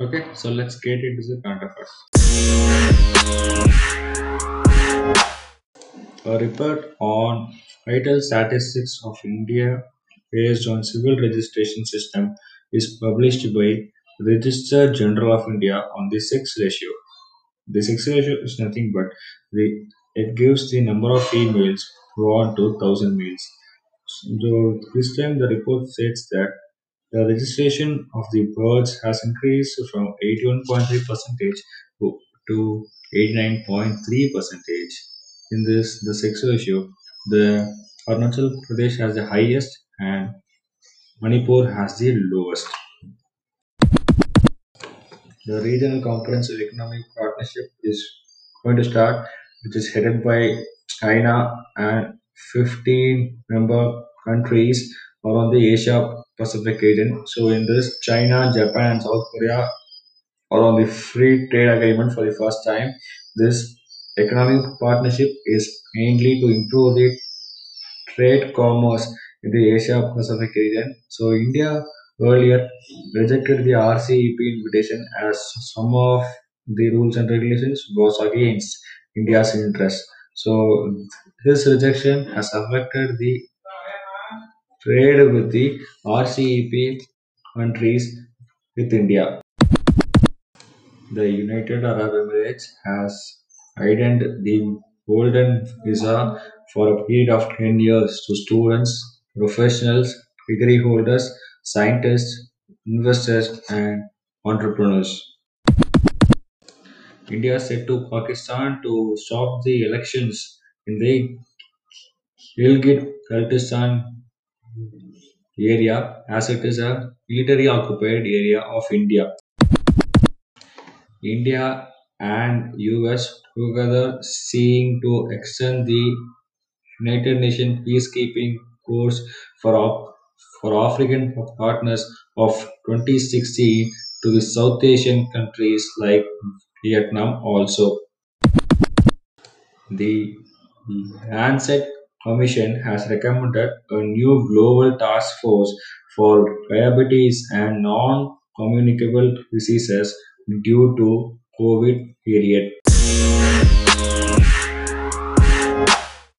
Okay, so let's get into the affairs. A report on vital statistics of India based on civil registration system is published by Registrar General of India on the sex ratio. The sex ratio is nothing but the it gives the number of females one to thousand males. So this time the report states that the registration of the birds has increased from 81.3 percentage to, to 89.3 percentage. In this, the sex ratio, the Arunachal Pradesh has the highest and Manipur has the lowest. The regional comprehensive economic partnership is going to start, which is headed by China and 15 member countries around the Asia Pacific region. So, in this, China, Japan, South Korea are on the free trade agreement for the first time. This economic partnership is mainly to improve the trade commerce in the Asia Pacific region. So India earlier rejected the RCEP invitation as some of the rules and regulations was against India's interest. So this rejection has affected the trade with the RCEP countries with India. The United Arab Emirates has ident the golden visa for a period of 10 years to students, professionals, degree holders, scientists, investors, and entrepreneurs. India said to Pakistan to stop the elections in the Gilgit-Baltistan area as it is a military occupied area of India. India and US together seeing to extend the United Nations peacekeeping course for, for African partners of 2016 to the South Asian countries like Vietnam also. The Lancet Commission has recommended a new global task force for diabetes and non-communicable diseases due to COVID period.